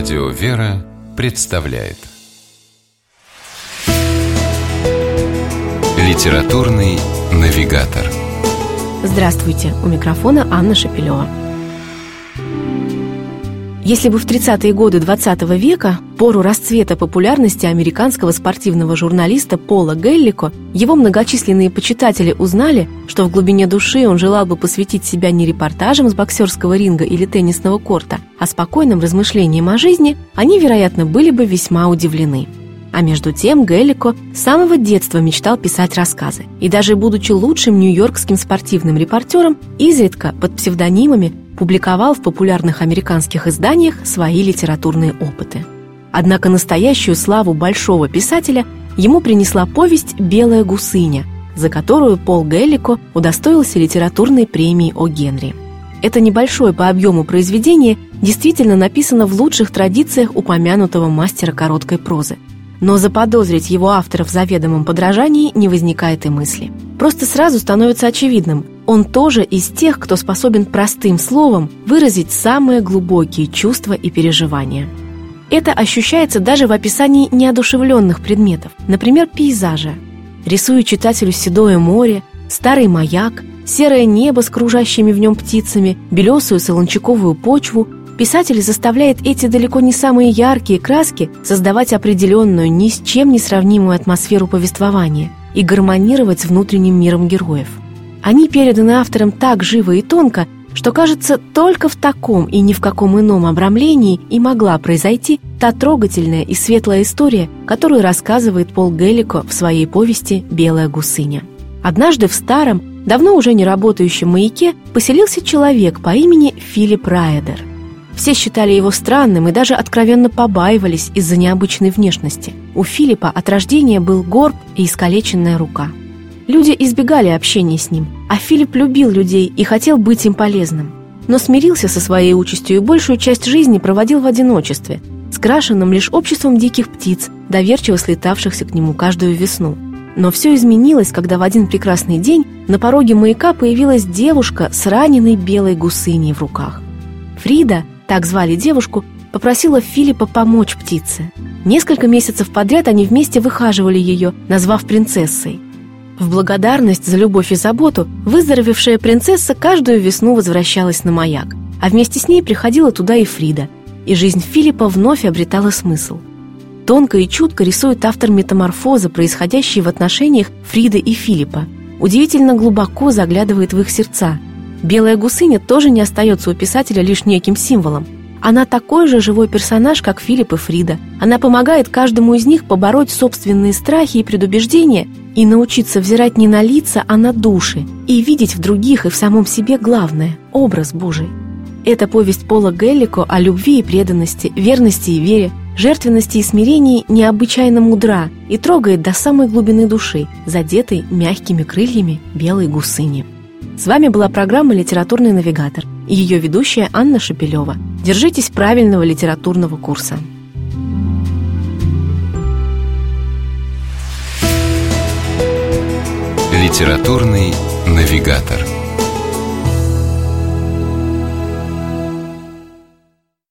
Радио «Вера» представляет Литературный навигатор Здравствуйте! У микрофона Анна Шапилева. Если бы в 30-е годы 20 века, пору расцвета популярности американского спортивного журналиста Пола Геллико, его многочисленные почитатели узнали, что в глубине души он желал бы посвятить себя не репортажам с боксерского ринга или теннисного корта, а спокойным размышлениям о жизни, они, вероятно, были бы весьма удивлены. А между тем Геллико с самого детства мечтал писать рассказы. И даже будучи лучшим нью-йоркским спортивным репортером, изредка под псевдонимами публиковал в популярных американских изданиях свои литературные опыты. Однако настоящую славу большого писателя ему принесла повесть «Белая гусыня», за которую Пол Геллико удостоился литературной премии О. Генри. Это небольшое по объему произведение действительно написано в лучших традициях упомянутого мастера короткой прозы – но заподозрить его автора в заведомом подражании не возникает и мысли. Просто сразу становится очевидным, он тоже из тех, кто способен простым словом выразить самые глубокие чувства и переживания. Это ощущается даже в описании неодушевленных предметов, например, пейзажа. Рисуя читателю седое море, старый маяк, серое небо с кружащими в нем птицами, белесую солончаковую почву, Писатель заставляет эти далеко не самые яркие краски создавать определенную, ни с чем не сравнимую атмосферу повествования и гармонировать с внутренним миром героев. Они переданы автором так живо и тонко, что, кажется, только в таком и ни в каком ином обрамлении и могла произойти та трогательная и светлая история, которую рассказывает Пол Геллико в своей повести «Белая гусыня». Однажды в старом, давно уже не работающем маяке поселился человек по имени Филипп Райдер. Все считали его странным и даже откровенно побаивались из-за необычной внешности. У Филиппа от рождения был горб и искалеченная рука. Люди избегали общения с ним, а Филипп любил людей и хотел быть им полезным. Но смирился со своей участью и большую часть жизни проводил в одиночестве, скрашенном лишь обществом диких птиц, доверчиво слетавшихся к нему каждую весну. Но все изменилось, когда в один прекрасный день на пороге маяка появилась девушка с раненой белой гусыней в руках. Фрида так звали девушку, попросила Филиппа помочь птице. Несколько месяцев подряд они вместе выхаживали ее, назвав принцессой. В благодарность за любовь и заботу выздоровевшая принцесса каждую весну возвращалась на маяк, а вместе с ней приходила туда и Фрида, и жизнь Филиппа вновь обретала смысл. Тонко и чутко рисует автор метаморфозы, происходящие в отношениях Фриды и Филиппа. Удивительно глубоко заглядывает в их сердца – Белая гусыня тоже не остается у писателя лишь неким символом. Она такой же живой персонаж, как Филипп и Фрида. Она помогает каждому из них побороть собственные страхи и предубеждения и научиться взирать не на лица, а на души, и видеть в других и в самом себе главное – образ Божий. Это повесть Пола Геллико о любви и преданности, верности и вере, жертвенности и смирении необычайно мудра и трогает до самой глубины души, задетой мягкими крыльями белой гусыни. С вами была программа «Литературный навигатор» и ее ведущая Анна Шапилева. Держитесь правильного литературного курса. «Литературный навигатор»